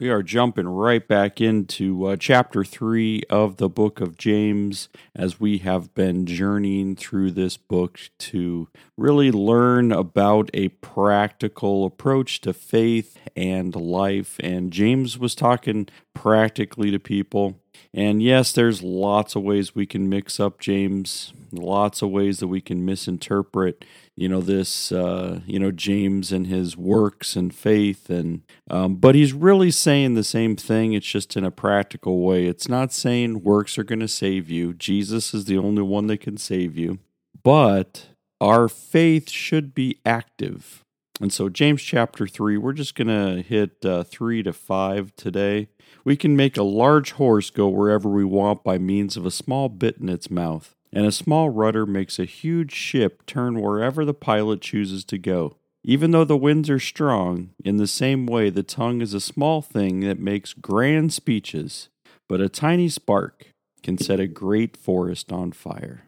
We are jumping right back into uh, chapter three of the book of James as we have been journeying through this book to really learn about a practical approach to faith and life. And James was talking practically to people. And yes, there's lots of ways we can mix up James, lots of ways that we can misinterpret you know this uh, you know James and his works and faith and um, but he's really saying the same thing. It's just in a practical way. It's not saying works are going to save you. Jesus is the only one that can save you. But our faith should be active and so James chapter 3 we're just going to hit uh, 3 to 5 today we can make a large horse go wherever we want by means of a small bit in its mouth and a small rudder makes a huge ship turn wherever the pilot chooses to go. Even though the winds are strong, in the same way the tongue is a small thing that makes grand speeches, but a tiny spark can set a great forest on fire.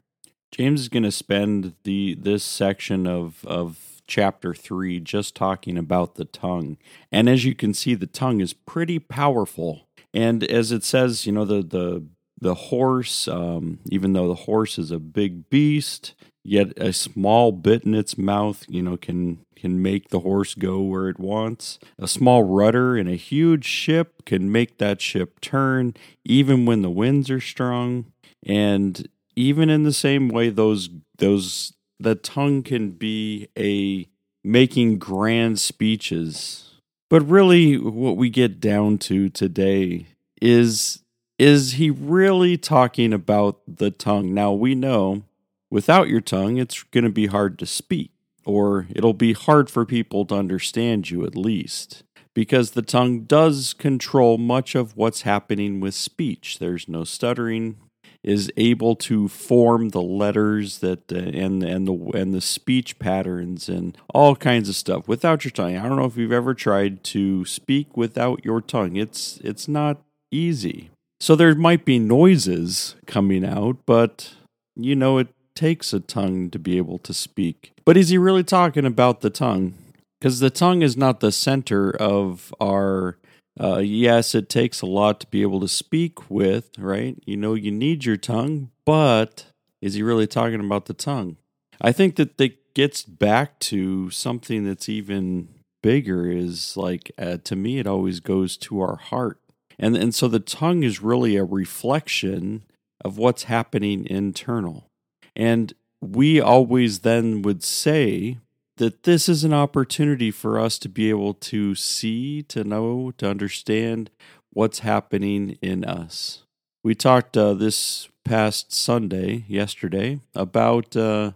James is going to spend the this section of of chapter 3 just talking about the tongue. And as you can see the tongue is pretty powerful. And as it says, you know the the the horse, um, even though the horse is a big beast, yet a small bit in its mouth, you know, can can make the horse go where it wants. A small rudder in a huge ship can make that ship turn, even when the winds are strong. And even in the same way, those those the tongue can be a making grand speeches. But really, what we get down to today is is he really talking about the tongue? Now, we know without your tongue, it's going to be hard to speak, or it'll be hard for people to understand you at least, because the tongue does control much of what's happening with speech. There's no stuttering, is able to form the letters that uh, and and the and the speech patterns and all kinds of stuff without your tongue. I don't know if you've ever tried to speak without your tongue. It's it's not easy. So there might be noises coming out, but you know, it takes a tongue to be able to speak. But is he really talking about the tongue? Because the tongue is not the center of our. Uh, yes, it takes a lot to be able to speak with, right? You know, you need your tongue, but is he really talking about the tongue? I think that that gets back to something that's even bigger. Is like uh, to me, it always goes to our heart and, and so the tongue is really a reflection of what's happening internal. And we always then would say that this is an opportunity for us to be able to see, to know, to understand what's happening in us. We talked uh, this past Sunday, yesterday, about uh,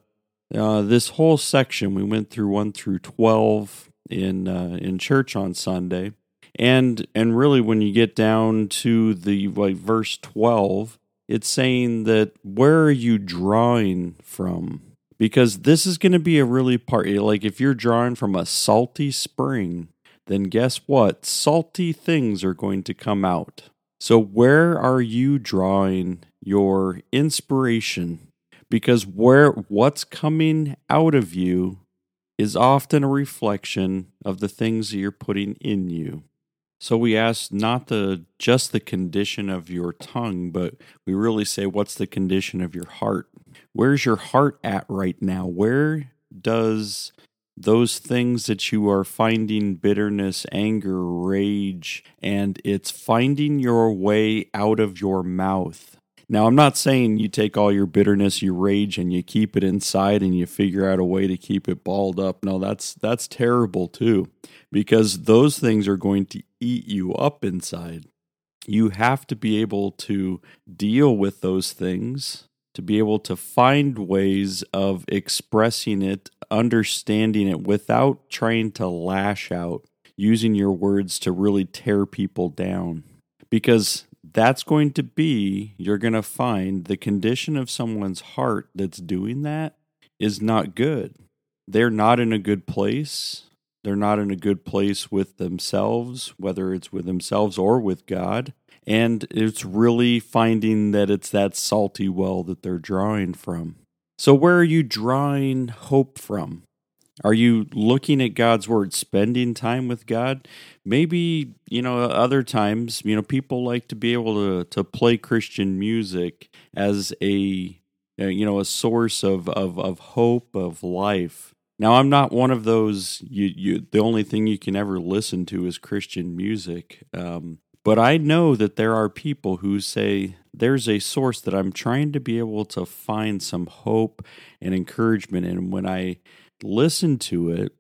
uh, this whole section. We went through 1 through 12 in, uh, in church on Sunday and and really when you get down to the like verse 12 it's saying that where are you drawing from because this is going to be a really part eh, like if you're drawing from a salty spring then guess what? Salty things are going to come out. So where are you drawing your inspiration? Because where what's coming out of you is often a reflection of the things that you're putting in you. So we ask not the just the condition of your tongue, but we really say what's the condition of your heart? Where's your heart at right now? Where does those things that you are finding bitterness, anger, rage, and it's finding your way out of your mouth. Now, I'm not saying you take all your bitterness, your rage, and you keep it inside and you figure out a way to keep it balled up. No, that's that's terrible too, because those things are going to eat you up inside. You have to be able to deal with those things, to be able to find ways of expressing it, understanding it without trying to lash out, using your words to really tear people down. Because that's going to be, you're going to find the condition of someone's heart that's doing that is not good. They're not in a good place. They're not in a good place with themselves, whether it's with themselves or with God. And it's really finding that it's that salty well that they're drawing from. So, where are you drawing hope from? Are you looking at God's word, spending time with God? Maybe, you know, other times, you know, people like to be able to, to play Christian music as a, you know, a source of, of, of hope, of life. Now, I'm not one of those, you, you, the only thing you can ever listen to is Christian music. Um, but I know that there are people who say, there's a source that I'm trying to be able to find some hope and encouragement and When I listen to it,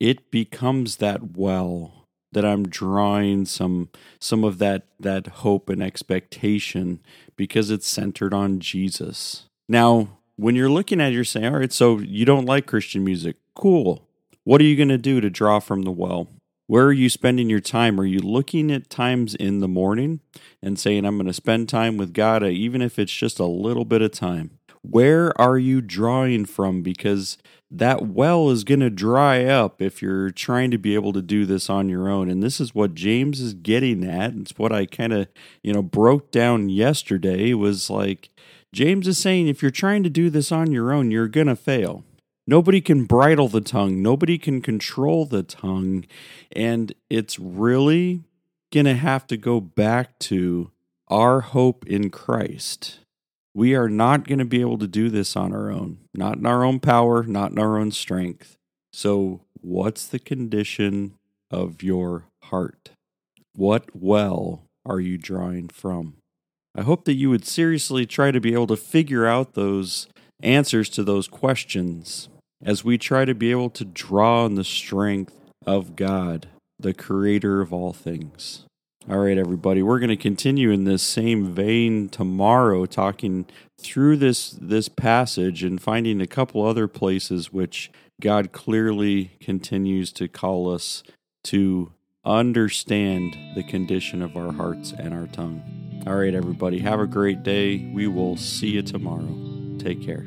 it becomes that well that I'm drawing some some of that that hope and expectation because it's centered on Jesus. Now, when you're looking at it, you're saying, all right, so you don't like Christian music. Cool. What are you going to do to draw from the well? Where are you spending your time? Are you looking at times in the morning and saying, I'm going to spend time with God, uh, even if it's just a little bit of time? Where are you drawing from? Because that well is going to dry up if you're trying to be able to do this on your own. And this is what James is getting at. It's what I kind of, you know, broke down yesterday was like, James is saying if you're trying to do this on your own, you're going to fail. Nobody can bridle the tongue, nobody can control the tongue. And it's really going to have to go back to our hope in Christ. We are not going to be able to do this on our own, not in our own power, not in our own strength. So, what's the condition of your heart? What well are you drawing from? I hope that you would seriously try to be able to figure out those answers to those questions as we try to be able to draw on the strength of God, the creator of all things. All right, everybody, we're going to continue in this same vein tomorrow, talking through this this passage and finding a couple other places which God clearly continues to call us to understand the condition of our hearts and our tongue. All right, everybody, have a great day. We will see you tomorrow. Take care.